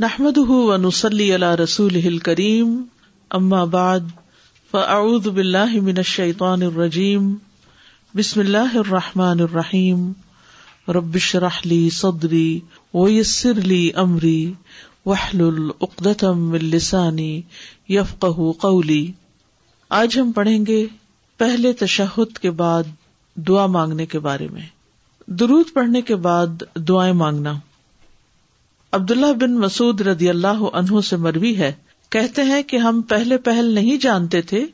نحمد ونسلی علی رسول کریم اما بعد فاعوذ باللہ من الشیطان الرجیم بسم اللہ الرحمٰن الرحیم ربش رحلی صدری ویسر لی امری وحل العقدم السانی یفق قولی آج ہم پڑھیں گے پہلے تشہد کے بعد دعا مانگنے کے بارے میں۔ درود پڑھنے کے بعد دعائیں مانگنا۔ عبداللہ بن مسعد ردی اللہ عنہ سے مروی ہے، کہتے ہیں کہ ہم پہلے پہل نہیں جانتے تھے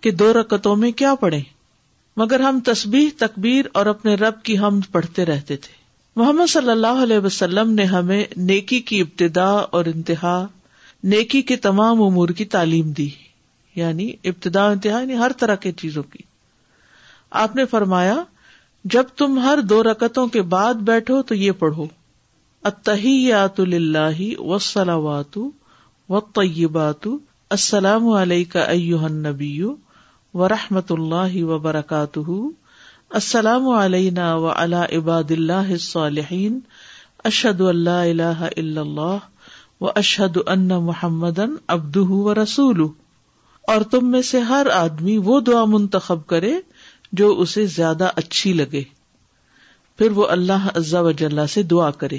کہ دو رکتوں میں کیا پڑھے مگر ہم تسبیح، تکبیر اور اپنے رب کی ہم پڑھتے رہتے تھے۔ محمد صلی اللہ علیہ وسلم نے ہمیں نیکی کی ابتدا اور انتہا، نیکی کے تمام امور کی تعلیم دی یعنی ابتدا انتہا یعنی ہر طرح کی چیزوں کی۔ آپ نے فرمایا، جب تم ہر دو رکتوں کے بعد بیٹھو تو یہ پڑھو۔ اتحیات اللہ وسلامات و طیبات السلام علیک ایوہ النبی و رحمت اللہ وبرکاتہ السلام علینا و علی عباد اللہ الصالحین اشہد اللہ الہ الا اللہ و اشہد ان محمد ابدہ و رسول اور تم میں سے ہر آدمی وہ دعا منتخب کرے جو اسے زیادہ اچھی لگے پھر وہ اللہ عزا وجاللہ سے دعا کرے۔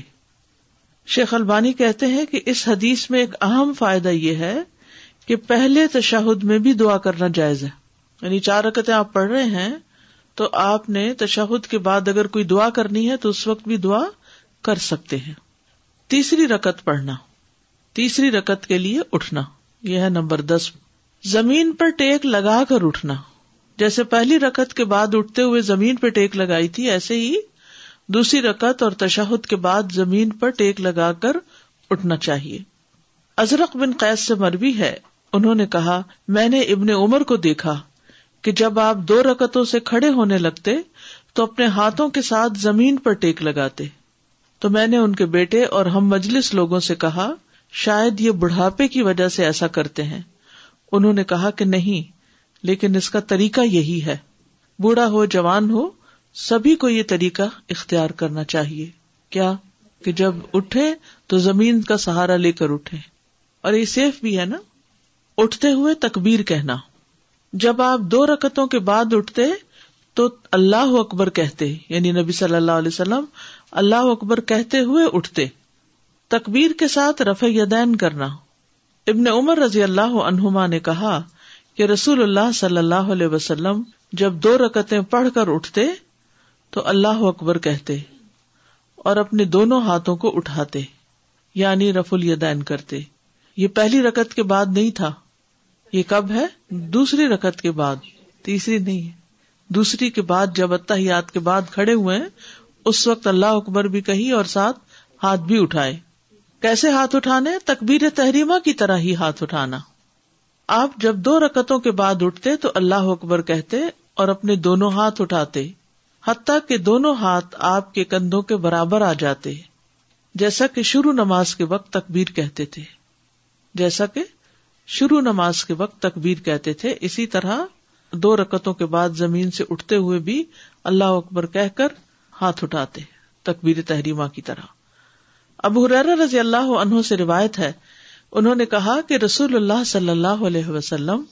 شیخ البانی کہتے ہیں کہ اس حدیث میں ایک اہم فائدہ یہ ہے کہ پہلے تشہد میں بھی دعا کرنا جائز ہے۔ یعنی چار رکتیں آپ پڑھ رہے ہیں تو آپ نے تشہد کے بعد اگر کوئی دعا کرنی ہے تو اس وقت بھی دعا کر سکتے ہیں۔ تیسری رکت پڑھنا۔ تیسری رکت کے لیے اٹھنا۔ یہ ہے نمبر دس۔ زمین پر ٹیک لگا کر اٹھنا۔ جیسے پہلی رکت کے بعد اٹھتے ہوئے زمین پہ ٹیک لگائی تھی، ایسے ہی دوسری رکت اور تشہد کے بعد زمین پر ٹیک لگا کر اٹھنا چاہیے۔ ازرق بن قیس سے مربی ہے۔ انہوں نے کہا، میں نے ابن عمر کو دیکھا کہ جب آپ دو رکتوں سے کھڑے ہونے لگتے تو اپنے ہاتھوں کے ساتھ زمین پر ٹیک لگاتے۔ تو میں نے ان کے بیٹے اور ہم مجلس لوگوں سے کہا، شاید یہ بڑھاپے کی وجہ سے ایسا کرتے ہیں۔ انہوں نے کہا کہ نہیں، لیکن اس کا طریقہ یہی ہے۔ بوڑھا ہو، جوان ہو سبھی کو یہ طریقہ اختیار کرنا چاہیے۔ کیا کہ جب اٹھے تو زمین کا سہارا لے کر اٹھے اور یہ سیف بھی ہے نا۔ اٹھتے ہوئے تکبیر کہنا۔ جب آپ دو رکتوں کے بعد اٹھتے تو اللہ اکبر کہتے۔ یعنی نبی صلی اللہ علیہ وسلم اللہ اکبر کہتے ہوئے اٹھتے۔ تکبیر کے ساتھ رف یدین کرنا۔ ابن عمر رضی اللہ عنہما نے کہا کہ رسول اللہ صلی اللہ علیہ وسلم جب دو رکتیں پڑھ کر اٹھتے تو اللہ اکبر کہتے اور اپنے دونوں ہاتھوں کو اٹھاتے یعنی رف الیدین کرتے۔ یہ پہلی رکت کے بعد نہیں تھا۔ یہ کب ہے؟ دوسری رکت کے بعد۔ تیسری نہیں ہے۔ دوسری کے بعد جب اتحیات کے بعد کھڑے ہوئے اس وقت اللہ اکبر بھی کہی اور ساتھ ہاتھ بھی اٹھائے۔ کیسے ہاتھ اٹھانے؟ تکبیر تحریمہ کی طرح ہی ہاتھ اٹھانا۔ آپ جب دو رکتوں کے بعد اٹھتے تو اللہ اکبر کہتے اور اپنے دونوں ہاتھ اٹھاتے۔ حتیٰ کہ دونوں ہاتھ آپ کے کندھوں کے برابر آ جاتے، جیسا کہ شروع نماز کے وقت تکبیر کہتے تھے۔ جیسا کہ شروع نماز کے وقت تکبیر کہتے تھے، اسی طرح دو رکتوں کے بعد زمین سے اٹھتے ہوئے بھی اللہ اکبر کہہ کر ہاتھ اٹھاتے، تکبیر تحریمہ کی طرح۔ اب حرار رضی اللہ عنہ سے روایت ہے، انہوں نے کہا کہ رسول اللہ صلی اللہ علیہ وسلم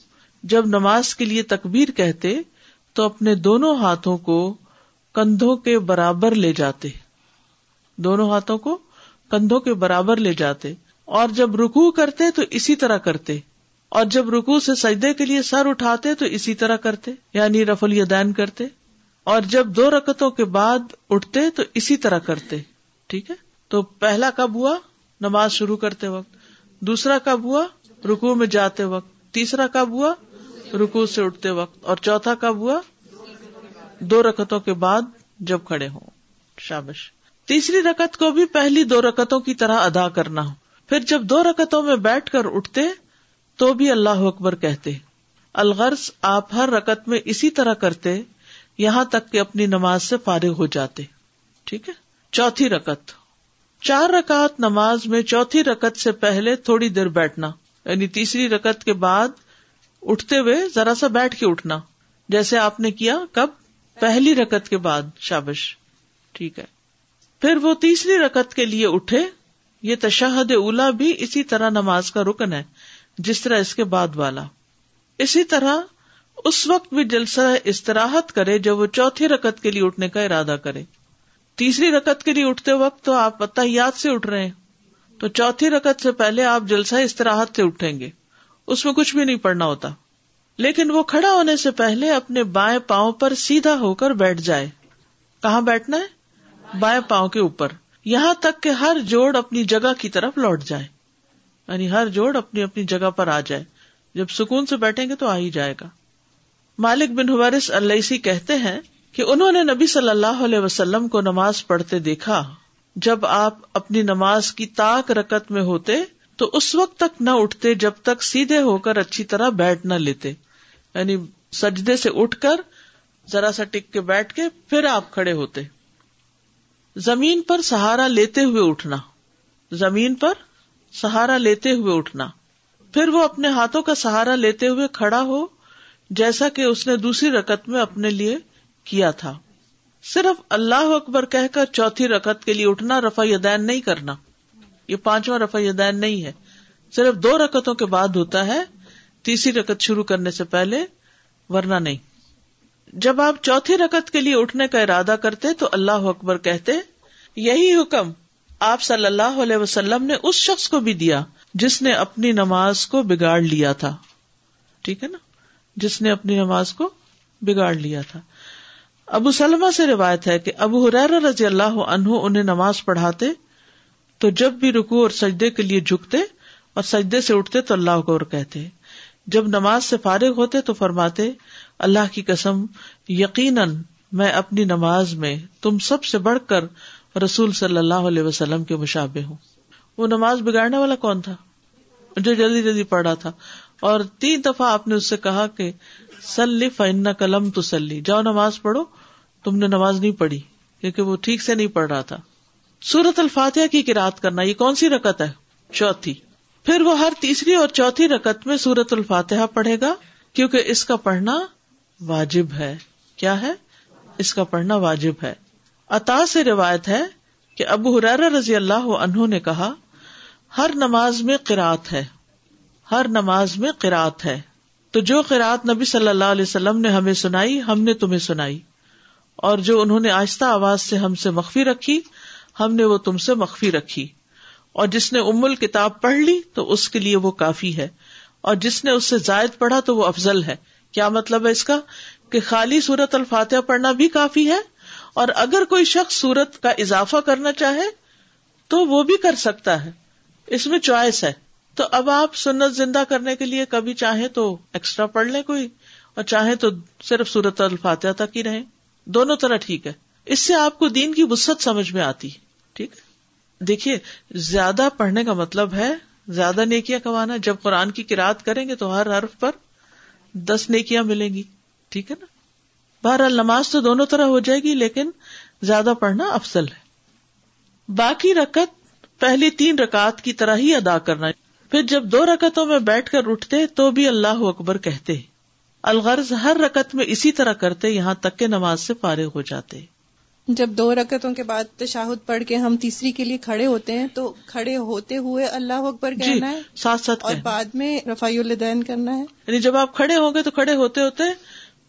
جب نماز کے لیے تکبیر کہتے تو اپنے دونوں ہاتھوں کو کندھوں کے برابر لے جاتے۔ دونوں ہاتھوں کو کندھوں کے برابر لے جاتے۔ اور جب رکو کرتے تو اسی طرح کرتے۔ اور جب رکو سے سجدے کے لیے سر اٹھاتے تو اسی طرح کرتے یعنی رف الیدین کرتے۔ اور جب دو رکتوں کے بعد اٹھتے تو اسی طرح کرتے۔ ٹھیک ہے؟ تو پہلا کب ہوا؟ نماز شروع کرتے وقت۔ دوسرا کب ہوا؟ رکو میں جاتے وقت۔ تیسرا کب ہوا؟ رکو سے اٹھتے وقت۔ اور چوتھا کب ہوا؟ دو رکتوں کے بعد جب کھڑے ہوں، شابش۔ تیسری رکت کو بھی پہلی دو رکتوں کی طرح ادا کرنا۔ ہو پھر جب دو رکتوں میں بیٹھ کر اٹھتے، تو بھی اللہ اکبر کہتے، الغرض آپ ہر رکت میں اسی طرح کرتے، یہاں تک کہ اپنی نماز سے فارغ ہو جاتے۔ ٹھیک ہے؟ چوتھی رکت۔ چار رکعت نماز میں چوتھی رکت سے پہلے تھوڑی دیر بیٹھنا یعنی تیسری رکت کے بعد اٹھتے ہوئے ذرا سا بیٹھ کے اٹھنا۔ جیسے آپ نے کیا، کب؟ پہلی رکت کے بعد شابش، ٹھیک ہے۔ پھر وہ تیسری رکت کے لیے اٹھے، یہ تشہد اولا بھی اسی طرح نماز کا رکن ہے، جس طرح اس کے بعد والا۔ اسی طرح اس وقت بھی جلسہ استراحت کرے جب وہ چوتھی رکت کے لیے اٹھنے کا ارادہ کرے۔ تیسری رکت کے لیے اٹھتے وقت تو آپ پتہ یاد سے اٹھ رہے ہیں۔ تو چوتھی رکت سے پہلے آپ جلسہ استراحت سے اٹھیں گے۔ اس میں کچھ بھی نہیں پڑنا ہوتا۔ لیکن وہ کھڑا ہونے سے پہلے اپنے بائیں پاؤں پر سیدھا ہو کر بیٹھ جائے۔ کہاں بیٹھنا ہے؟ بائیں پاؤں کے اوپر۔ یہاں تک کہ ہر جوڑ اپنی جگہ کی طرف لوٹ جائے۔ یعنی ہر جوڑ اپنی اپنی جگہ پر آ جائے۔ جب سکون سے بیٹھیں گے تو آ ہی جائے گا۔ مالک بن حوارث اللہ کہتے ہیں کہ انہوں نے نبی صلی اللہ علیہ وسلم کو نماز پڑھتے دیکھا۔ جب آپ اپنی نماز کی تاک رکت میں ہوتے تو اس وقت تک نہ اٹھتے جب تک سیدھے ہو کر اچھی طرح بیٹھ نہ لیتے۔ یعنی سجدے سے اٹھ کر ذرا سا ٹک کے بیٹھ کے پھر آپ کھڑے ہوتے۔ زمین پر سہارا لیتے ہوئے اٹھنا۔ زمین پر سہارا لیتے ہوئے اٹھنا۔ پھر وہ اپنے ہاتھوں کا سہارا لیتے ہوئے کھڑا ہو، جیسا کہ اس نے دوسری رکت میں اپنے لیے کیا تھا۔ صرف اللہ اکبر کہہ کر چوتھی رکت کے لیے اٹھنا رفا دین نہیں کرنا۔ یہ پانچواں رفا دین نہیں ہے۔ صرف دو رکتوں کے بعد ہوتا ہے۔ تیسری رکت شروع کرنے سے پہلے، ورنہ نہیں۔ جب آپ چوتھی رکت کے لیے اٹھنے کا ارادہ کرتے تو اللہ اکبر کہتے، یہی حکم آپ صلی اللہ علیہ وسلم نے اس شخص کو بھی دیا جس نے اپنی نماز کو بگاڑ لیا تھا۔ ٹھیک ہے نا؟ جس نے اپنی نماز کو بگاڑ لیا تھا۔ ابو سلما سے روایت ہے کہ ابو حرار رضی اللہ عنہ انہیں نماز پڑھاتے تو جب بھی رکو اور سجدے کے لیے جھکتے اور سجدے سے اٹھتے تو اللہ کو کہتے۔ جب نماز سے فارغ ہوتے تو فرماتے، اللہ کی قسم، یقیناً میں اپنی نماز میں تم سب سے بڑھ کر رسول صلی اللہ علیہ وسلم کے مشابے ہوں۔ وہ نماز بگاڑنے والا کون تھا؟ جو جلدی جلدی پڑھا تھا۔ اور تین دفعہ آپ نے اس سے کہا کہ سلی فن قلم تو سلی جاؤ نماز پڑھو، تم نے نماز نہیں پڑھی، کیونکہ وہ ٹھیک سے نہیں پڑھ رہا تھا۔ سورت الفاتحہ کی کرایت کرنا، یہ کون سی رکت ہے؟ چوتھی۔ پھر وہ ہر تیسری اور چوتھی رکت میں سورت الفاتحہ پڑھے گا، کیونکہ اس کا پڑھنا واجب ہے۔ کیا ہے؟ اس کا پڑھنا واجب ہے۔ عطا سے روایت ہے کہ ابو حرار رضی اللہ عنہ نے کہا، ہر نماز میں قرآت ہے۔ ہر نماز میں قرآت ہے۔ تو جو قرآت نبی صلی اللہ علیہ وسلم نے ہمیں سنائی، ہم نے تمہیں سنائی۔ اور جو انہوں نے آہستہ آواز سے ہم سے مخفی رکھی، ہم نے وہ تم سے مخفی رکھی۔ اور جس نے ام کتاب پڑھ لی تو اس کے لیے وہ کافی ہے اور جس نے اس سے زائد پڑھا تو وہ افضل ہے کیا مطلب ہے اس کا کہ خالی سورت الفاتحہ پڑھنا بھی کافی ہے اور اگر کوئی شخص سورت کا اضافہ کرنا چاہے تو وہ بھی کر سکتا ہے اس میں چوائس ہے تو اب آپ سنت زندہ کرنے کے لیے کبھی چاہیں تو ایکسٹرا پڑھ لیں کوئی اور چاہیں تو صرف سورت الفاتحہ تک ہی رہے دونوں طرح ٹھیک ہے اس سے آپ کو دین کی وسط سمجھ میں آتی ٹھیک دیکھیے، زیادہ پڑھنے کا مطلب ہے زیادہ نیکیاں کمانا۔ جب قرآن کی کراط کریں گے تو ہر حرف پر دس نیکیاں ملیں گی۔ ٹھیک ہے نا؟ بہرحال نماز تو دونوں طرح ہو جائے گی، لیکن زیادہ پڑھنا افضل ہے۔ باقی رکت پہلی تین رکعت کی طرح ہی ادا کرنا۔ پھر جب دو رکتوں میں بیٹھ کر اٹھتے تو بھی اللہ اکبر کہتے۔ الغرض ہر رکت میں اسی طرح کرتے، یہاں تک کہ نماز سے فارغ ہو جاتے۔ جب دو رکتوں کے بعد تشاہد پڑھ کے ہم تیسری کے لیے کھڑے ہوتے ہیں تو کھڑے ہوتے ہوئے اللہ اکبر جی، کہنا ہے ساتھ ساتھ اور بعد میں رفائی الدین کرنا ہے۔ یعنی جب آپ کھڑے ہوں گے تو کھڑے ہوتے ہوتے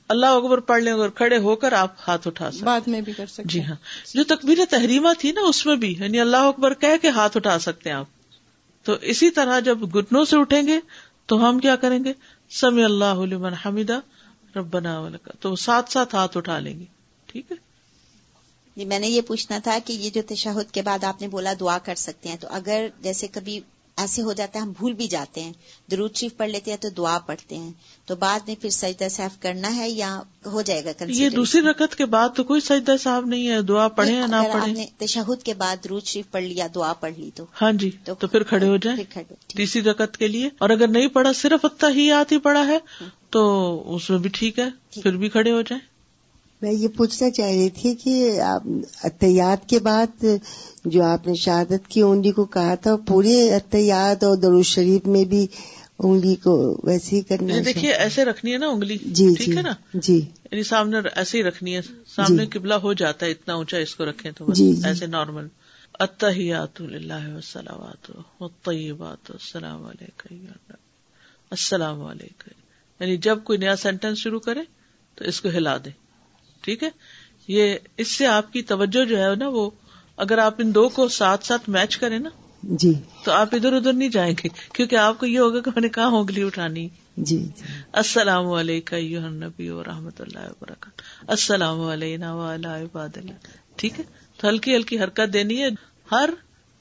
اللہ اکبر پڑھ لیں گے کھڑے ہو کر آپ ہاتھ اٹھا سکتے بعد میں بھی کر سکتے جی ہاں۔ جو تقبیر تحریمہ تھی نا اس میں بھی یعنی اللہ اکبر کہہ کے ہاتھ اٹھا سکتے ہیں آپ۔ تو اسی طرح جب گٹنوں سے اٹھیں گے تو ہم کیا کریں گے؟ سمی اللہ علیہ حمیدہ ربنا تو ساتھ ساتھ ہاتھ اٹھا لیں گے۔ ٹھیک ہے؟ جی میں نے یہ پوچھنا تھا کہ یہ جو تشہد کے بعد آپ نے بولا دعا کر سکتے ہیں تو اگر جیسے کبھی ایسے ہو جاتا ہے ہم بھول بھی جاتے ہیں درود شریف پڑھ لیتے ہیں تو دعا پڑھتے ہیں تو بعد میں پھر سجدہ صاحب کرنا ہے یا ہو جائے گا یہ دوسری رکت کے بعد تو کوئی سجدہ صاحب نہیں ہے دعا پڑھے یا نہ پڑھے تشہد کے بعد درود شریف پڑھ لیا دعا پڑھ لی تو۔ ہاں جی تو پھر کھڑے ہو جائیں۔ تیسری رکت کے لیے اور اگر نہیں پڑھا صرف اتنا ہی ہی پڑا ہے تو اس میں بھی ٹھیک ہے پھر بھی کھڑے ہو جائیں۔ میں یہ پوچھنا چاہ رہی تھی کہ اطیات کے بعد جو آپ نے شہادت کی انگلی کو کہا تھا پورے اطیات اور درو شریف میں بھی انگلی کو ویسے ہی کرنا دیکھیے ایسے رکھنی ہے نا انگلی جی ٹھیک جی ہے نا؟ جی۔ یعنی سامنے ایسے ہی رکھنی ہے سامنے قبلہ ہو جاتا ہے اتنا اونچا اس کو رکھے تو جی, جی۔ ایسے نارمل۔ اتحیات اللہ وسلامات طیبات السلام علیکم السلام علیکم۔ یعنی جب کوئی نیا سینٹینس شروع کرے تو اس کو ہلا دے ٹھیک ہے؟ یہ اس سے آپ کی توجہ جو ہے نا وہ اگر آپ ان دو کو ساتھ ساتھ میچ کریں نا جی۔ تو آپ ادھر ادھر نہیں جائیں گے کیونکہ آپ کو یہ ہوگا کہ میں نے کہاں ہوگلی اٹھانی۔ جی۔ السلام علیکم نبی و رحمۃ اللہ وبرکاتہ۔ السلام علیکم ٹھیک ہے؟ تو ہلکی ہلکی حرکت دینی ہے۔ ہر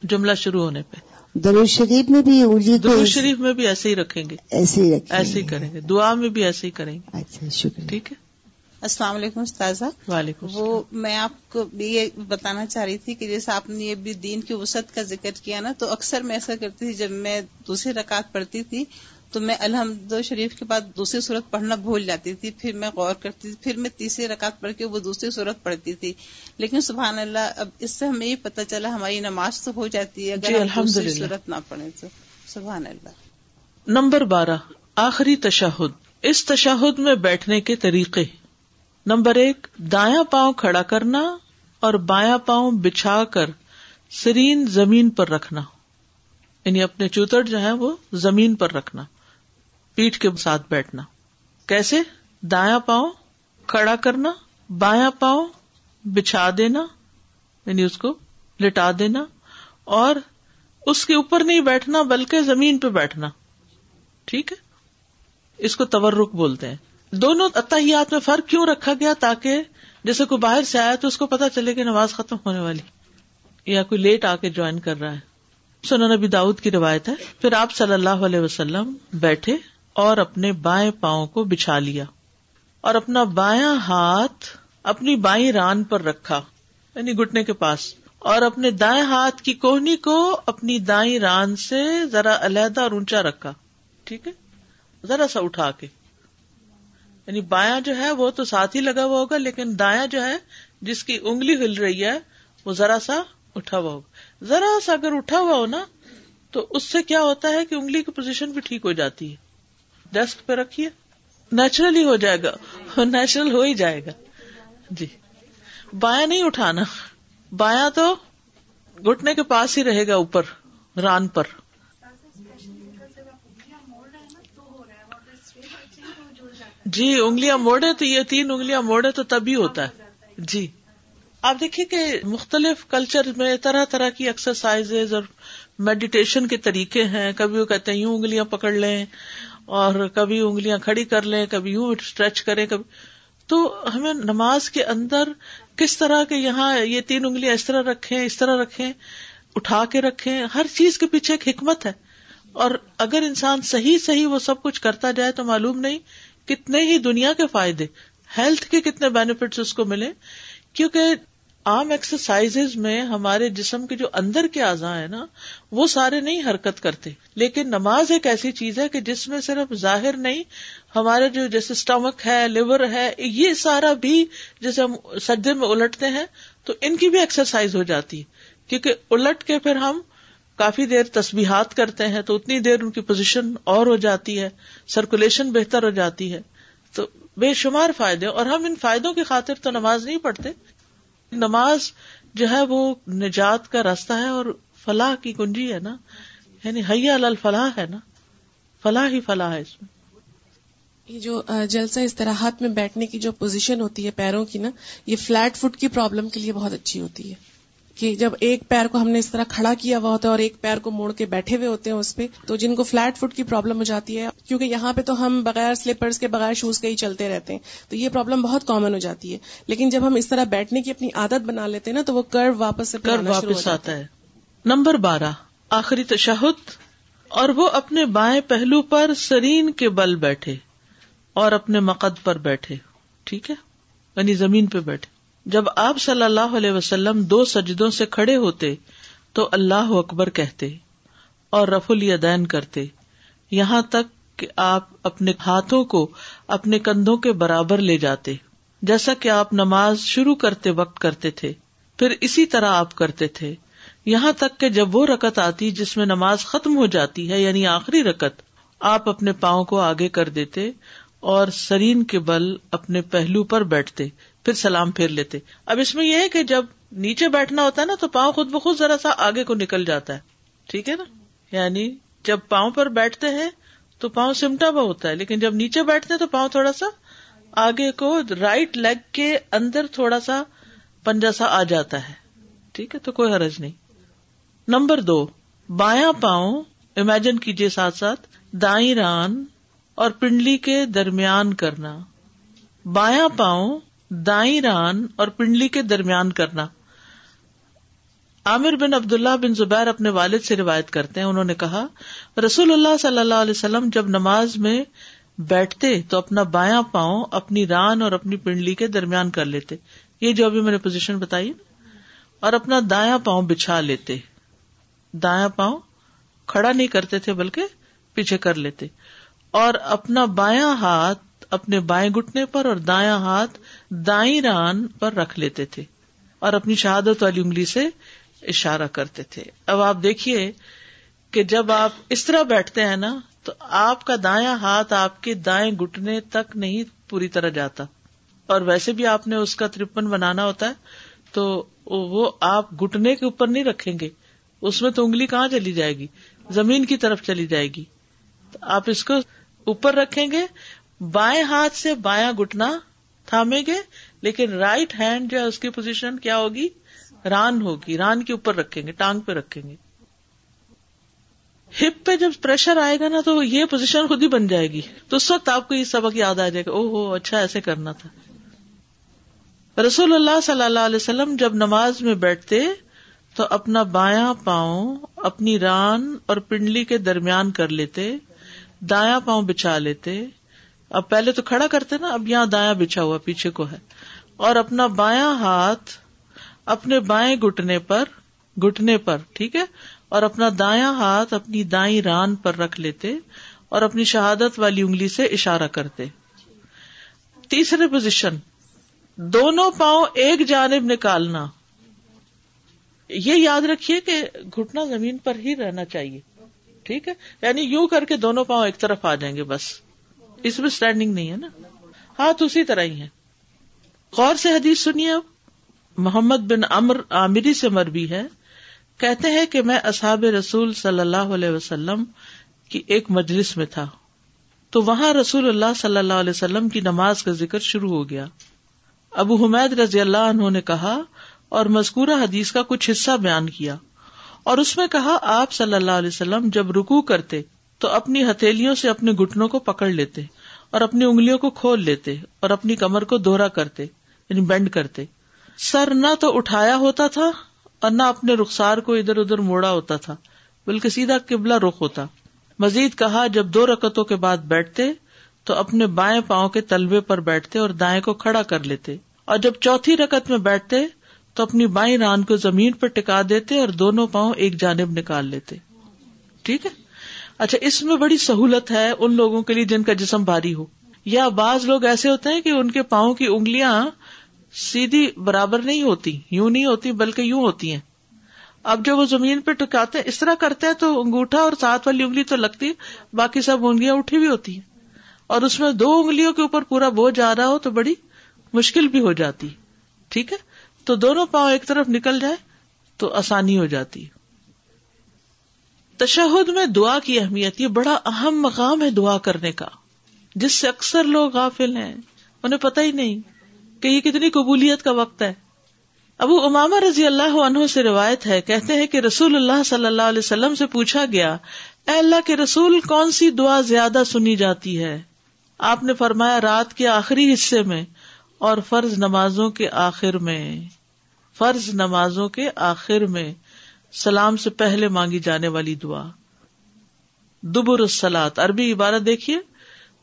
جملہ شروع ہونے پہ۔ درود شریف میں بھی درود شریف میں بھی ایسے ہی رکھیں گے۔ ایسے ہی ایسے ہی کریں گے۔ دعا میں بھی ایسے ہی کریں گے۔ اچھا شکریہ۔ ٹھیک ہے؟ السلام علیکم استاذہ۔ وعلیکم وہ میں آپ کو بھی یہ بتانا چاہ رہی تھی کہ جیسے آپ نے یہ بھی دین کی وسعت کا ذکر کیا نا تو اکثر میں ایسا کرتی تھی جب میں دوسری رکعت پڑھتی تھی تو میں الحمد شریف کے بعد دوسری صورت پڑھنا بھول جاتی تھی پھر میں غور کرتی تھی پھر میں تیسری رکعت پڑھ کے وہ دوسری صورت پڑھتی تھی۔ لیکن سبحان اللہ اب اس سے ہمیں یہ پتہ چلا ہماری نماز تو ہو جاتی ہے جی، اگر ہم الحمدللہ۔ دوسری صورت نہ پڑھیں تو۔ سبحان اللہ۔ نمبر بارہ آخری تشہد اس تشہد میں بیٹھنے کے طریقے۔ نمبر ایک، دایاں پاؤں کھڑا کرنا اور بایاں پاؤں بچھا کر سرین زمین پر رکھنا۔ یعنی اپنے چوتڑ جو ہے وہ زمین پر رکھنا، پیٹھ کے ساتھ بیٹھنا۔ کیسے؟ دایاں پاؤں کھڑا کرنا، بایاں پاؤں بچھا دینا یعنی اس کو لٹا دینا، اور اس کے اوپر نہیں بیٹھنا بلکہ زمین پہ بیٹھنا۔ ٹھیک ہے؟ اس کو تورک بولتے ہیں۔ دونوں اتحیات میں فرق کیوں رکھا گیا تاکہ جیسے کوئی باہر سے آیا تو اس کو پتا چلے کہ نماز ختم ہونے والی یا کوئی لیٹ آ کے جوائن کر رہا ہے۔ سنن نبی داؤد کی روایت ہے۔ پھر آپ صلی اللہ علیہ وسلم بیٹھے اور اپنے بائیں پاؤں کو بچھا لیا اور اپنا بایاں ہاتھ اپنی بائیں ران پر رکھا یعنی گٹنے کے پاس، اور اپنے دائیں ہاتھ کی کوہنی کو اپنی دائیں ران سے ذرا علیحدہ اور اونچا رکھا۔ ٹھیک ہے؟ ذرا سا اٹھا کے۔ یعنی بایاں جو ہے وہ تو ساتھ ہی لگا ہوا ہوگا، لیکن دایاں جو ہے، جس کی انگلی ہل رہی ہے، وہ ذرا سا اٹھا ہوا ہوگا۔ ذرا سا اگر اٹھا ہوا ہو نا، تو اس سے کیا ہوتا ہے کہ انگلی کی پوزیشن بھی ٹھیک ہو جاتی ہے۔ ڈیسک پہ رکھیے۔ نیچرل ہی ہو جائے گا۔ نیچرل ہو ہی جائے گا۔ جی۔ بایاں نہیں اٹھانا۔ بایاں تو گٹنے کے پاس ہی رہے گا اوپر، ران پر۔ جی انگلیاں موڑے تو یہ تین انگلیاں موڑے تو تبھی ہوتا ہے۔ جی۔ آپ دیکھیے کہ مختلف کلچر میں طرح طرح کی ایکسرسائز اور میڈیٹیشن کے طریقے ہیں۔ کبھی وہ کہتے ہیں یوں انگلیاں پکڑ لیں اور کبھی انگلیاں کھڑی کر لیں، کبھی یوں اسٹریچ کریں، کبھی۔ تو ہمیں نماز کے اندر کس طرح کے یہاں یہ تین انگلیاں اس طرح رکھیں، اس طرح رکھیں، اٹھا کے رکھیں، ہر چیز کے پیچھے ایک حکمت ہے۔ اور اگر انسان صحیح صحیح وہ سب کچھ کرتا جائے تو معلوم نہیں کتنے ہی دنیا کے فائدے ہیلتھ کے کتنے بینیفٹس اس کو ملے، کیونکہ عام ایکسرسائز میں ہمارے جسم کے جو اندر کے اعضاء ہیں نا، وہ سارے نہیں حرکت کرتے۔ لیکن نماز ایک ایسی چیز ہے کہ جس میں صرف ظاہر نہیں ہمارے جو جیسے اسٹمک ہے لیور ہے، یہ سارا بھی جیسے ہم سجدے میں الٹتے ہیں، تو ان کی بھی ایکسرسائز ہو جاتی۔ ہے کیونکہ الٹ کے پھر ہم کافی دیر تسبیحات کرتے ہیں تو اتنی دیر ان کی پوزیشن اور ہو جاتی ہے سرکولیشن بہتر ہو جاتی ہے۔ تو بے شمار فائدے، اور ہم ان فائدوں کی خاطر تو نماز نہیں پڑھتے۔ نماز جو ہے وہ نجات کا راستہ ہے اور فلاح کی کنجی ہے نا۔ یعنی حیا الفلاح ہے نا۔ فلاح ہی فلاح ہے اس میں۔ یہ جو جلسہ استراحت میں بیٹھنے کی جو پوزیشن ہوتی ہے پیروں کی نا، یہ فلیٹ فٹ کی پرابلم کے لیے بہت اچھی ہوتی ہے۔ کہ جب ایک پیر کو ہم نے اس طرح کھڑا کیا ہوا ہوتا ہے اور ایک پیر کو موڑ کے بیٹھے ہوئے ہوتے ہیں اس پہ تو جن کو فلیٹ فٹ کی پرابلم ہو جاتی ہے کیونکہ یہاں پہ تو ہم بغیر سلیپرز کے بغیر شوز کے ہی چلتے رہتے ہیں تو یہ پرابلم بہت کامن ہو جاتی ہے۔ لیکن جب ہم اس طرح بیٹھنے کی اپنی عادت بنا لیتے ہیں نا تو وہ کرو واپس سے کر واپس آتا ہے۔ نمبر بارہ آخری تشہد اور وہ اپنے بائیں پہلو پر سرین کے بل بیٹھے اور اپنے مقد پر بیٹھے۔ ٹھیک ہے؟ یعنی زمین پہ بیٹھے۔ جب آپ صلی اللہ علیہ وسلم دو سجدوں سے کھڑے ہوتے تو اللہ اکبر کہتے اور رف الیدین کرتے، یہاں تک کہ آپ اپنے ہاتھوں کو اپنے کندھوں کے برابر لے جاتے، جیسا کہ آپ نماز شروع کرتے وقت کرتے تھے، پھر اسی طرح آپ کرتے تھے۔ یہاں تک کہ جب وہ رکت آتی جس میں نماز ختم ہو جاتی ہے یعنی آخری رکت آپ اپنے پاؤں کو آگے کر دیتے اور سرین کے بل اپنے پہلو پر بیٹھتے۔ پھر سلام پھیر لیتے۔ اب اس میں یہ ہے کہ جب نیچے بیٹھنا ہوتا ہے نا تو پاؤں خود بخود ذرا سا آگے کو نکل جاتا ہے۔ ٹھیک ہے نا؟ یعنی جب پاؤں پر بیٹھتے ہیں تو پاؤں سمٹا ہوا ہوتا ہے، لیکن جب نیچے بیٹھتے ہیں تو پاؤں تھوڑا سا آگے کو رائٹ لیگ کے اندر تھوڑا سا پنجا سا آ جاتا ہے۔ ٹھیک ہے؟ تو کوئی حرج نہیں۔ نمبر دو، بایاں پاؤں امیجن کیجیے ساتھ ساتھ، دائیں ران اور پنڈلی کے درمیان کرنا۔ بایاں پاؤں دائیں ران اور پنڈلی کے درمیان کرنا۔ عامر بن عبد اللہ بن زبیر اپنے والد سے روایت کرتے ہیں۔ انہوں نے کہا، رسول اللہ صلی اللہ علیہ وسلم جب نماز میں بیٹھتے تو اپنا بایاں پاؤں اپنی ران اور اپنی پنڈلی کے درمیان کر لیتے۔ یہ جو ابھی میں نے پوزیشن بتائی اور اپنا دایاں پاؤں بچھا لیتے۔ دایاں پاؤں کھڑا نہیں کرتے تھے بلکہ پیچھے کر لیتے۔ اور اپنا بایاں ہاتھ اپنے بائیں گٹنے پر اور دایاں ہاتھ دائیں ران پر رکھ لیتے تھے اور اپنی شہادت والی انگلی سے اشارہ کرتے تھے۔ اب آپ دیکھیے کہ جب آپ اس طرح بیٹھتے ہیں نا، تو آپ کا دایاں ہاتھ آپ کے دائیں گٹنے تک نہیں پوری طرح جاتا۔ اور ویسے بھی آپ نے اس کا ترپن بنانا ہوتا ہے، تو وہ آپ گٹنے کے اوپر نہیں رکھیں گے۔ اس میں تو انگلی کہاں چلی جائے گی؟ زمین کی طرف چلی جائے گی۔ تو آپ اس کو اوپر رکھیں گے۔ بائیں ہاتھ سے بایاں گٹنا تھامیں گے، لیکن رائٹ ہینڈ جو ہے اس کی پوزیشن کیا ہوگی؟ ران ہوگی، ران کے اوپر رکھیں گے، ٹانگ پہ رکھیں گے۔ ہپ پہ جب پریشر آئے گا نا تو یہ پوزیشن خود ہی بن جائے گی۔ تو اس وقت آپ کو یہ سبق یاد آ جائے گا او ہو اچھا ایسے کرنا تھا۔ رسول اللہ صلی اللہ علیہ وسلم جب نماز میں بیٹھتے تو اپنا بایاں پاؤں اپنی ران اور پنڈلی کے درمیان کر لیتے دایا پاؤں بچھا لیتے اب پہلے تو کھڑا کرتے نا، اب یہاں دایا بچھا ہوا پیچھے کو ہے۔ اور اپنا بایاں ہاتھ اپنے بائیں گٹنے پر گٹنے پر، ٹھیک ہے؟ اور اپنا دایاں ہاتھ اپنی دائیں ران پر رکھ لیتے اور اپنی شہادت والی انگلی سے اشارہ کرتے۔ تیسرے پوزیشن، دونوں پاؤں ایک جانب نکالنا۔ یہ یاد رکھیے کہ گھٹنا زمین پر ہی رہنا چاہیے، ٹھیک ہے؟ یعنی یوں کر کے دونوں پاؤں ایک طرف آ جائیں گے بس۔ اس میں اسٹینڈنگ نہیں ہے نا۔ ہاتھ اسی طرح ہی ہے غور سے حدیث سنیے اب محمد بن امر عامری سے مربی ہے۔ کہتے ہیں کہ میں اصحاب رسول صلی اللہ علیہ وسلم کی ایک مجلس میں تھا۔ تو وہاں رسول اللہ صلی اللہ علیہ وسلم کی نماز کا ذکر شروع ہو گیا۔ ابو حمید رضی اللہ عنہ نے کہا اور مذکورہ حدیث کا کچھ حصہ بیان کیا۔ اور اس میں کہا، آپ صلی اللہ علیہ وسلم جب رکو کرتے تو اپنی ہتھیلیوں سے اپنے گٹنوں کو پکڑ لیتے اور اپنی انگلیوں کو کھول لیتے اور اپنی کمر کو دوہرا کرتے یعنی بینڈ کرتے۔ سر نہ تو اٹھایا ہوتا تھا اور نہ اپنے رخسار کو ادھر ادھر موڑا ہوتا تھا، بلکہ سیدھا قبلہ رخ ہوتا۔ مزید کہا، جب دو رکتوں کے بعد بیٹھتے تو اپنے بائیں پاؤں کے تلبے پر بیٹھتے اور دائیں کو کھڑا کر لیتے۔ اور جب چوتھی رکت میں بیٹھتے تو اپنی بائیں ران کو زمین پر ٹکا دیتے اور دونوں پاؤں ایک جانب نکال لیتے۔ ٹھیک ہے؟ اچھا اس میں بڑی سہولت ہے ان لوگوں کے لیے جن کا جسم بھاری ہو۔ یا بعض لوگ ایسے ہوتے ہیں کہ ان کے پاؤں کی انگلیاں سیدھی برابر نہیں ہوتی، یوں نہیں ہوتی بلکہ یوں ہوتی ہیں۔ اب جب وہ زمین پہ ٹکاتے اس طرح کرتے ہیں تو انگوٹھا اور ساتھ والی انگلی تو لگتی، باقی سب انگلیاں اٹھی بھی ہوتی ہیں۔ اور اس میں دو انگلیوں کے اوپر پورا بوجھ آ رہا ہو تو بڑی مشکل بھی ہو جاتی، ٹھیک ہے؟ تو دونوں پاؤں ایک طرف نکل جائے تو آسانی ہو جاتی۔ تشہد میں دعا کی اہمیت، یہ بڑا اہم مقام ہے دعا کرنے کا۔ جس سے اکثر لوگ غافل ہیں، انہیں پتہ ہی نہیں کہ یہ کتنی قبولیت کا وقت ہے۔ ابو اماما رضی اللہ عنہ سے روایت ہے، کہتے ہیں کہ رسول اللہ صلی اللہ علیہ وسلم سے پوچھا گیا، اے اللہ کے رسول، کون سی دعا زیادہ سنی جاتی ہے؟ آپ نے فرمایا، رات کے آخری حصے میں اور فرض نمازوں کے آخر میں۔ فرض نمازوں کے آخر میں۔ سلام سے پہلے مانگی جانے والی دعا۔ دبر السلات عربی عبارت دیکھیے۔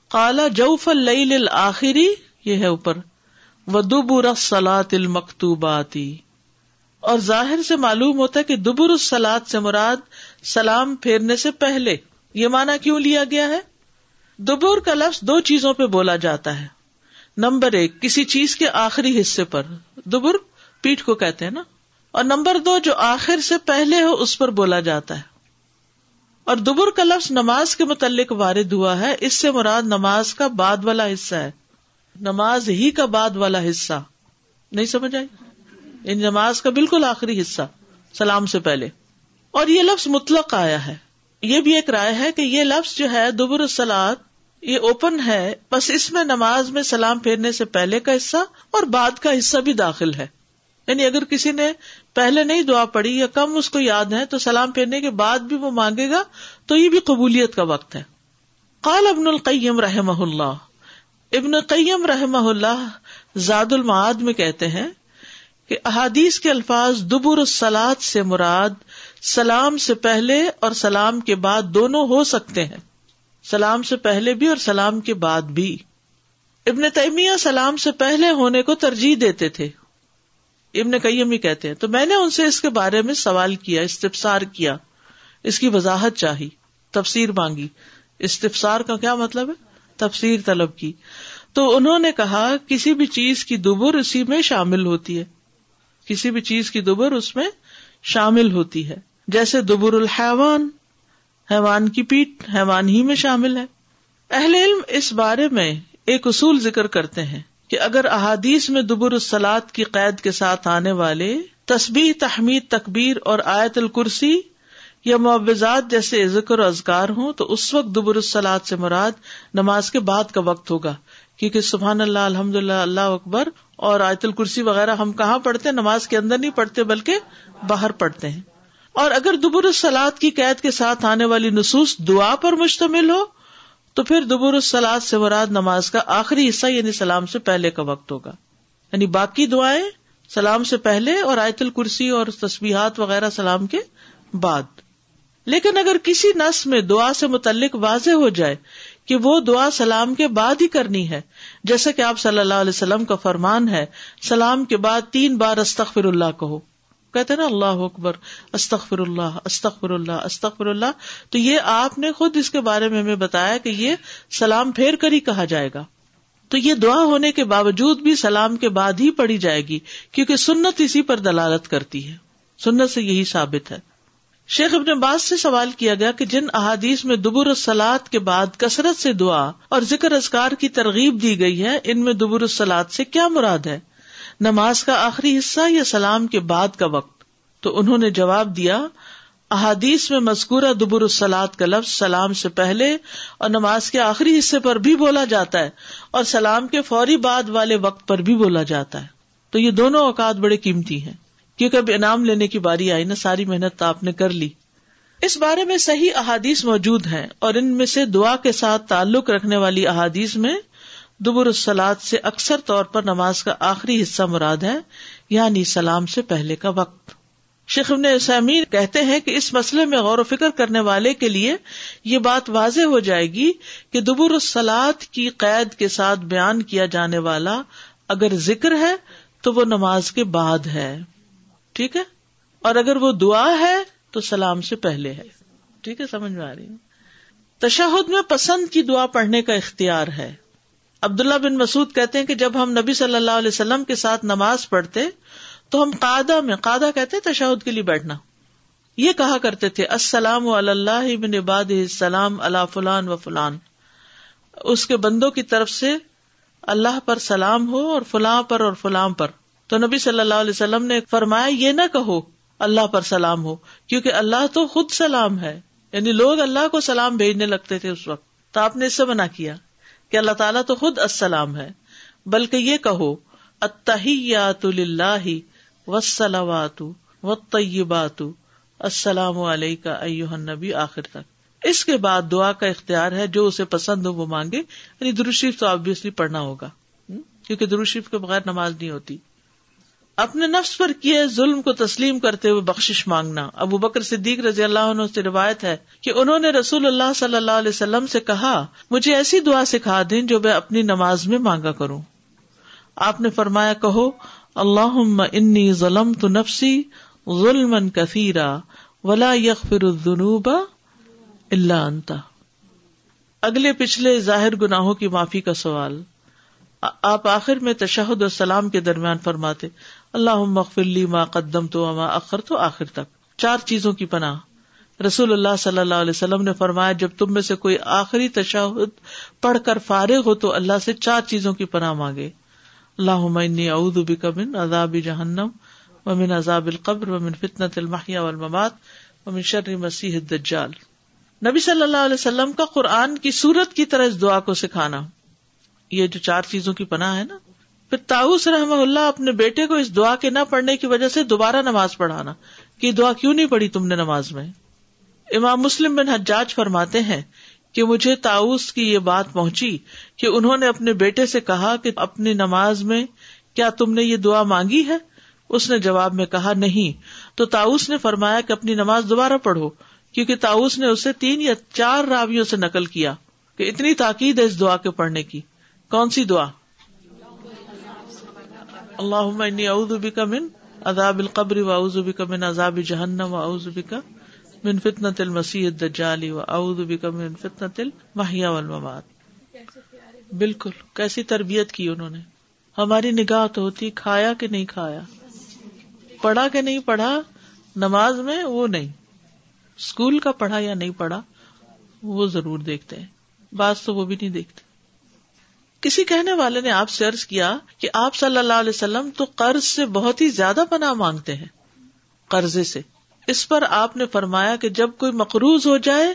کالا جوف الآخری یہ ہے اوپر۔ و دبر السلاط المکتوباتی اور ظاہر سے معلوم ہوتا ہے کہ دبر السلاد سے مراد سلام پھیرنے سے پہلے۔ یہ مانا کیوں لیا گیا ہے؟ دبر کا لفظ دو چیزوں پہ بولا جاتا ہے۔ نمبر ایک، کسی چیز کے آخری حصے پر۔ دبر پیٹ کو کہتے ہیں نا۔ اور نمبر دو جو آخر سے پہلے ہو اس پر بولا جاتا ہے۔ اور دبر کا لفظ نماز کے متعلق وارد ہوا ہے، اس سے مراد نماز کا بعد والا حصہ ہے۔ نماز ہی کا بعد والا حصہ۔ نہیں سمجھ آئی؟ ان نماز کا بالکل آخری حصہ، سلام سے پہلے۔ اور یہ لفظ مطلق آیا ہے۔ یہ بھی ایک رائے ہے کہ یہ لفظ جو ہے، دبر السلاد یہ اوپن ہے، بس اس میں نماز میں سلام پھیرنے سے پہلے کا حصہ اور بعد کا حصہ بھی داخل ہے۔ یعنی اگر کسی نے پہلے نہیں دعا پڑی یا کم اس کو یاد ہے تو سلام پھیرنے کے بعد بھی وہ مانگے گا، تو یہ بھی قبولیت کا وقت ہے۔ قال ابن القیم رحم اللہ۔ ابن قیم رحم اللہ زاد المعاد میں کہتے ہیں کہ احادیث کے الفاظ دبر السلاد سے مراد سلام سے پہلے اور سلام کے بعد دونوں ہو سکتے ہیں۔ سلام سے پہلے بھی اور سلام کے بعد بھی۔ ابن تیمیہ سلام سے پہلے ہونے کو ترجیح دیتے تھے۔ ابن قیم ہی کہتے ہیں، تو میں نے ان سے اس کے بارے میں سوال کیا، استفسار کیا، اس کی وضاحت چاہی، تفسیر مانگی۔ استفسار کا کیا مطلب ہے؟ تفسیر طلب کی۔ تو انہوں نے کہا، کسی بھی چیز کی دبر اسی میں شامل ہوتی ہے۔ کسی بھی چیز کی دبر اس میں شامل ہوتی ہے۔ جیسے دبر الحیوان، حیوان کی پیٹ حیوان ہی میں شامل ہے۔ اہل علم اس بارے میں ایک اصول ذکر کرتے ہیں۔ کہ اگر احادیث میں دبر السلاد کی قید کے ساتھ آنے والے تسبیح، تحمید، تکبیر اور آیت الکرسی یا معوضات جیسے ذکر و اذکار ہوں تو اس وقت دبر السلاد سے مراد نماز کے بعد کا وقت ہوگا۔ کیونکہ سبحان اللہ الحمد اللہ اللہ اکبر اور آیت الکرسی وغیرہ ہم کہاں پڑھتے ہیں؟ نماز کے اندر نہیں پڑھتے بلکہ باہر پڑھتے ہیں۔ اور اگر دبر السلاد کی قید کے ساتھ آنے والی نصوص دعا پر مشتمل ہو تو پھر دبر السلاد سے مراد نماز کا آخری حصہ یعنی سلام سے پہلے کا وقت ہوگا۔ یعنی باقی دعائیں سلام سے پہلے اور آیت الکرسی اور تصویحات وغیرہ سلام کے بعد۔ لیکن اگر کسی نس میں دعا سے متعلق واضح ہو جائے کہ وہ دعا سلام کے بعد ہی کرنی ہے جیسے کہ آپ صلی اللہ علیہ وسلم کا فرمان ہے، سلام کے بعد تین بار استخر اللہ کہو۔ کہتے نا اللہ اکبر استخر اللہ استخر اللہ استخر اللہ تو یہ آپ نے خود اس کے بارے میں ہمیں بتایا کہ یہ سلام پھیر کر ہی کہا جائے گا۔ تو یہ دعا ہونے کے باوجود بھی سلام کے بعد ہی پڑی جائے گی، کیونکہ سنت اسی پر دلالت کرتی ہے۔ سنت سے یہی ثابت ہے۔ شیخ ابن باز سے سوال کیا گیا کہ جن احادیث میں دبر السلاد کے بعد کثرت سے دعا اور ذکر ازکار کی ترغیب دی گئی ہے، ان میں دبر السلاد سے کیا مراد ہے؟ نماز کا آخری حصہ یا سلام کے بعد کا وقت؟ تو انہوں نے جواب دیا، احادیث میں مذکورہ دبر السلاد کا لفظ سلام سے پہلے اور نماز کے آخری حصے پر بھی بولا جاتا ہے اور سلام کے فوری بعد والے وقت پر بھی بولا جاتا ہے۔ تو یہ دونوں اوقات بڑے قیمتی ہیں۔ کیونکہ اب انعام لینے کی باری آئی نا، ساری محنت آپ نے کر لی۔ اس بارے میں صحیح احادیث موجود ہیں اور ان میں سے دعا کے ساتھ تعلق رکھنے والی احادیث میں دبر السلاد سے اکثر طور پر نماز کا آخری حصہ مراد ہے یعنی سلام سے پہلے کا وقت۔ شیخ ابن سامین کہتے ہیں کہ اس مسئلے میں غور و فکر کرنے والے کے لیے یہ بات واضح ہو جائے گی کہ دبر السلاد کی قید کے ساتھ بیان کیا جانے والا اگر ذکر ہے تو وہ نماز کے بعد ہے۔ ٹھیک ہے؟ اور اگر وہ دعا ہے تو سلام سے پہلے ہے۔ ٹھیک ہے؟ سمجھ میں آ رہی تشہد میں پسند کی دعا پڑھنے کا اختیار ہے۔ عبداللہ بن مسعود کہتے ہیں کہ جب ہم نبی صلی اللہ علیہ وسلم کے ساتھ نماز پڑھتے تو ہم قادہ میں قادہ کہتے تشہد کے لیے بیٹھنا۔ یہ کہا کرتے تھے، السلام اللہ بن عباد السلام اللہ فلان و فلان۔ اس کے بندوں کی طرف سے اللہ پر سلام ہو اور فلاں پر اور فلاں پر۔ تو نبی صلی اللہ علیہ وسلم نے فرمایا، یہ نہ کہو اللہ پر سلام ہو، کیونکہ اللہ تو خود سلام ہے۔ یعنی لوگ اللہ کو سلام بھیجنے لگتے تھے اس وقت۔ تو آپ نے اس سے منع کیا۔ کہ اللہ تعالیٰ تو خود السلام ہے، بلکہ یہ کہو اتحیات اللہ وسلوات و طیبات السلام علیہ نبی آخر تک۔ اس کے بعد دعا کا اختیار ہے، جو اسے پسند ہو وہ مانگے۔ یعنی دروشریف تو آبیسلی پڑھنا ہوگا۔ کیونکہ دروشریف کے بغیر نماز نہیں ہوتی۔ اپنے نفس پر کیے ظلم کو تسلیم کرتے ہوئے بخش مانگنا۔ ابو بکر صدیق رضی اللہ عنہ سے روایت ہے کہ انہوں نے رسول اللہ صلی اللہ علیہ وسلم سے کہا، مجھے ایسی دعا سکھا دیں جو میں اپنی نماز میں مانگا کروں۔ آپ نے فرمایا، کہو اللہ انی ظلم تو نفسی ظلم کثیرا ولا یغفر الذنوب اللہ انتا اگلے پچھلے ظاہر گناہوں کی معافی کا سوال۔ آپ آخر میں تشہد السلام کے درمیان فرماتے اللہ مغفلی ما قدم تو اما اخر تو آخر تک۔ چار چیزوں کی پناہ۔ رسول اللہ صلی اللہ علیہ وسلم نے فرمایا، جب تم میں سے کوئی آخری تشہد پڑھ کر فارغ ہو تو اللہ سے چار چیزوں کی پناہ مانگے۔ اللہ انی اعوذ بک من عذاب جہنم ومن عذاب القبر ومن فتنة المحیا والممات ومن شر مسیح الدجال۔ نبی صلی اللہ علیہ وسلم کا قرآن کی صورت کی طرح اس دعا کو سکھانا۔ یہ جو چار چیزوں کی پناہ ہے نا پھر تاؤس رحم اللہ اپنے بیٹے کو اس دعا کے نہ پڑھنے کی وجہ سے دوبارہ نماز پڑھانا کہ دعا کیوں نہیں پڑھی تم نے نماز میں؟ امام مسلم بن حجاج فرماتے ہیں کہ مجھے تاؤس کی یہ بات پہنچی کہ انہوں نے اپنے بیٹے سے کہا کہ اپنی نماز میں کیا تم نے یہ دعا مانگی ہے؟ اس نے جواب میں کہا نہیں۔ تو تاؤس نے فرمایا کہ اپنی نماز دوبارہ پڑھو، کیونکہ تاؤس نے اسے تین یا چار راویوں سے نقل کیا کہ اتنی تاکید ہے اس دعا کے پڑھنے کی۔ کون سی دعا؟ اللہ اعوذ بک من عذاب القبر و اعوذ بک من عذاب جہنم و اعوذ بک من فتنة المسیح الدجال و اعوذ بک من فتنة المحیا والممات۔ بالکل، کیسی تربیت کی انہوں نے؟ ہماری نگاہ تو ہوتی، کھایا کہ نہیں کھایا؟ پڑھا کہ نہیں پڑھا؟ نماز میں وہ نہیں۔ اسکول کا پڑھا یا نہیں پڑھا؟ وہ ضرور دیکھتے ہیں۔ بعض تو وہ بھی نہیں دیکھتے۔ کسی کہنے والے نے آپ سے عرض کیا کہ آپ صلی اللہ علیہ وسلم تو قرض سے بہت ہی زیادہ پناہ مانگتے ہیں، قرضے سے۔ اس پر آپ نے فرمایا کہ جب کوئی مقروض ہو جائے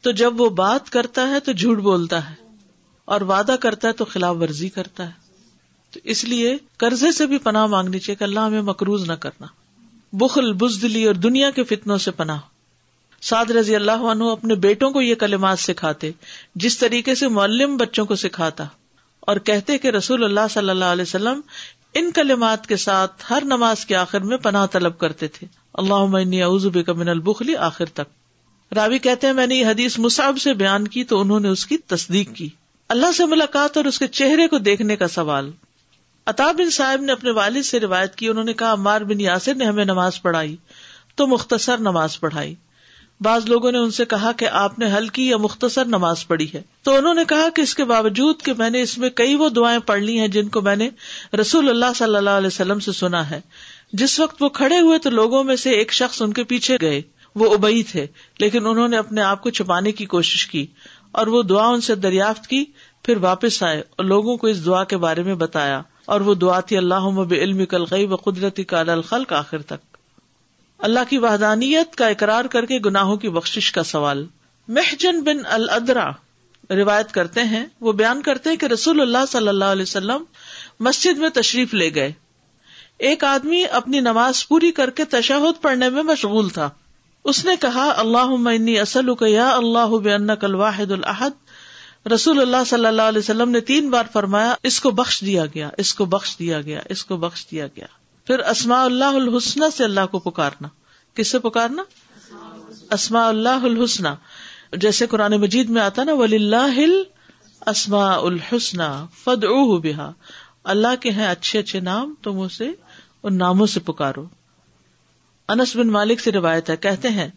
تو جب وہ بات کرتا ہے تو جھوٹ بولتا ہے، اور وعدہ کرتا ہے تو خلاف ورزی کرتا ہے۔ تو اس لیے قرضے سے بھی پناہ مانگنی چاہیے کہ اللہ ہمیں مقروض نہ کرنا۔ بخل، بزدلی اور دنیا کے فتنوں سے پناہ۔ سعد رضی اللہ عنہ اپنے بیٹوں کو یہ کلمات سکھاتے، جس طریقے سے معلم بچوں کو سکھاتا۔ اور کہتے کہ رسول اللہ صلی اللہ علیہ وسلم ان کلمات کے ساتھ ہر نماز کے آخر میں پناہ طلب کرتے تھے۔ اللہ اعوذ بک من البخلی آخر تک۔ راوی کہتے ہیں، میں نے یہ حدیث مصعب سے بیان کی تو انہوں نے اس کی تصدیق کی۔ اللہ سے ملاقات اور اس کے چہرے کو دیکھنے کا سوال۔ عطا بن صاحب نے اپنے والد سے روایت کی، انہوں نے کہا عمار بن یاسر نے ہمیں نماز پڑھائی تو مختصر نماز پڑھائی۔ بعض لوگوں نے ان سے کہا کہ آپ نے ہلکی یا مختصر نماز پڑھی ہے۔ تو انہوں نے کہا کہ اس کے باوجود کہ میں نے اس میں کئی وہ دعائیں پڑھ لی ہیں جن کو میں نے رسول اللہ صلی اللہ علیہ وسلم سے سنا ہے۔ جس وقت وہ کھڑے ہوئے تو لوگوں میں سے ایک شخص ان کے پیچھے گئے۔ وہ ابئی تھے، لیکن انہوں نے اپنے آپ کو چھپانے کی کوشش کی اور وہ دعا ان سے دریافت کی، پھر واپس آئے اور لوگوں کو اس دعا کے بارے میں بتایا۔ اور وہ دعا تھی اللہ علم کل غی و قدرتی کا الخل کا آخر تک۔ اللہ کی وحدانیت کا اقرار کر کے گناہوں کی بخش کا سوال۔ محجن بن الدرا روایت کرتے ہیں۔ وہ بیان کرتے ہیں کہ رسول اللہ صلی اللہ علیہ وسلم مسجد میں تشریف لے گئے۔ ایک آدمی اپنی نماز پوری کر کے تشہد پڑھنے میں مشغول تھا۔ اس نے کہا اللہ اصل یا اللہ بن کل واحد الحد رسول اللہ صلی اللہ علیہ وسلم نے تین بار فرمایا، اس کو بخش دیا گیا، اس کو بخش دیا گیا، اس کو بخش دیا گیا۔ پھر اسماء اللہ الحسن سے اللہ کو پکارنا کس سے پکارنا؟ اسماء اللہ الحسن جیسے قرآن مجید میں آتا نا ولی اللہ اسما الحسن فد بحا اللہ کے ہیں اچھے اچھے نام، تم اسے ان ناموں سے پکارو۔ انس بن مالک سے روایت ہے، کہتے ہیں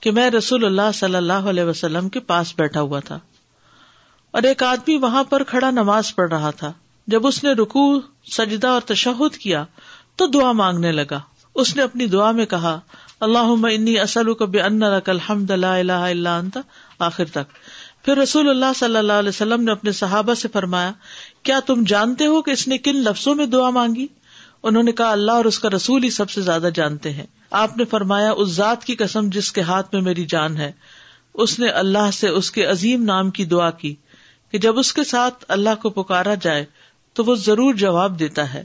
کہ میں رسول اللہ صلی اللہ علیہ وسلم کے پاس بیٹھا ہوا تھا۔ اور ایک آدمی وہاں پر کھڑا نماز پڑھ رہا تھا۔ جب اس نے رکو سجدہ اور تشہد کیا تو دعا مانگنے لگا۔ اس نے اپنی دعا میں کہا اللہ انی اصل کب الحمد اللہ اللہ آخر تک۔ پھر رسول اللہ صلی اللہ علیہ وسلم نے اپنے صحابہ سے فرمایا، کیا تم جانتے ہو کہ اس نے کن لفظوں میں دعا مانگی؟ انہوں نے کہا، اللہ اور اس کا رسول ہی سب سے زیادہ جانتے ہیں۔ آپ نے فرمایا، اس ذات کی قسم جس کے ہاتھ میں میری جان ہے۔ اس نے اللہ سے اس کے عظیم نام کی دعا کی کہ جب اس کے ساتھ اللہ کو پکارا جائے تو وہ ضرور جواب دیتا ہے۔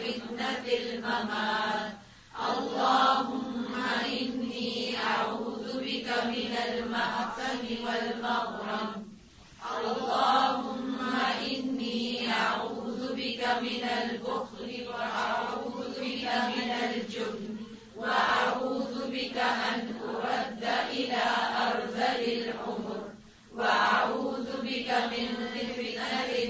وفتنة الممات اللهم إني أعوذ بك من المأثم والمغرم اللهم إني أعوذ بك من البخل وأعوذ بك من الجبن وأعوذ بك أن أرد إلى أرذل العمر وأعوذ بك من فتنة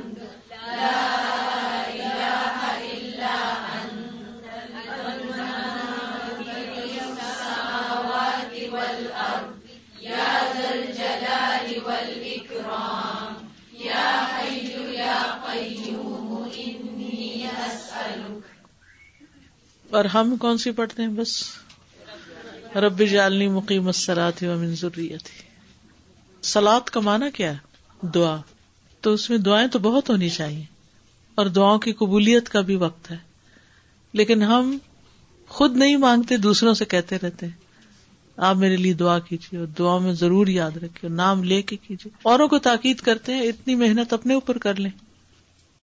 اور ہم کون سی پڑھتے ہیں؟ بس. رب جالنی مقیم سراتی و منظوری تھی سلاد کا مانا کیا ہے؟ دعا. تو اس میں دعائیں تو بہت ہونی چاہیے. اور دعاؤں کی قبولیت کا بھی وقت ہے. لیکن ہم خود نہیں مانگتے، دوسروں سے کہتے رہتے ہیں. آپ میرے لیے دعا کیجیے اور دعا میں ضرور یاد رکھیے نام لے کے کیجیے. اوروں کو تاکید کرتے ہیں، اتنی محنت اپنے اوپر کر لیں۔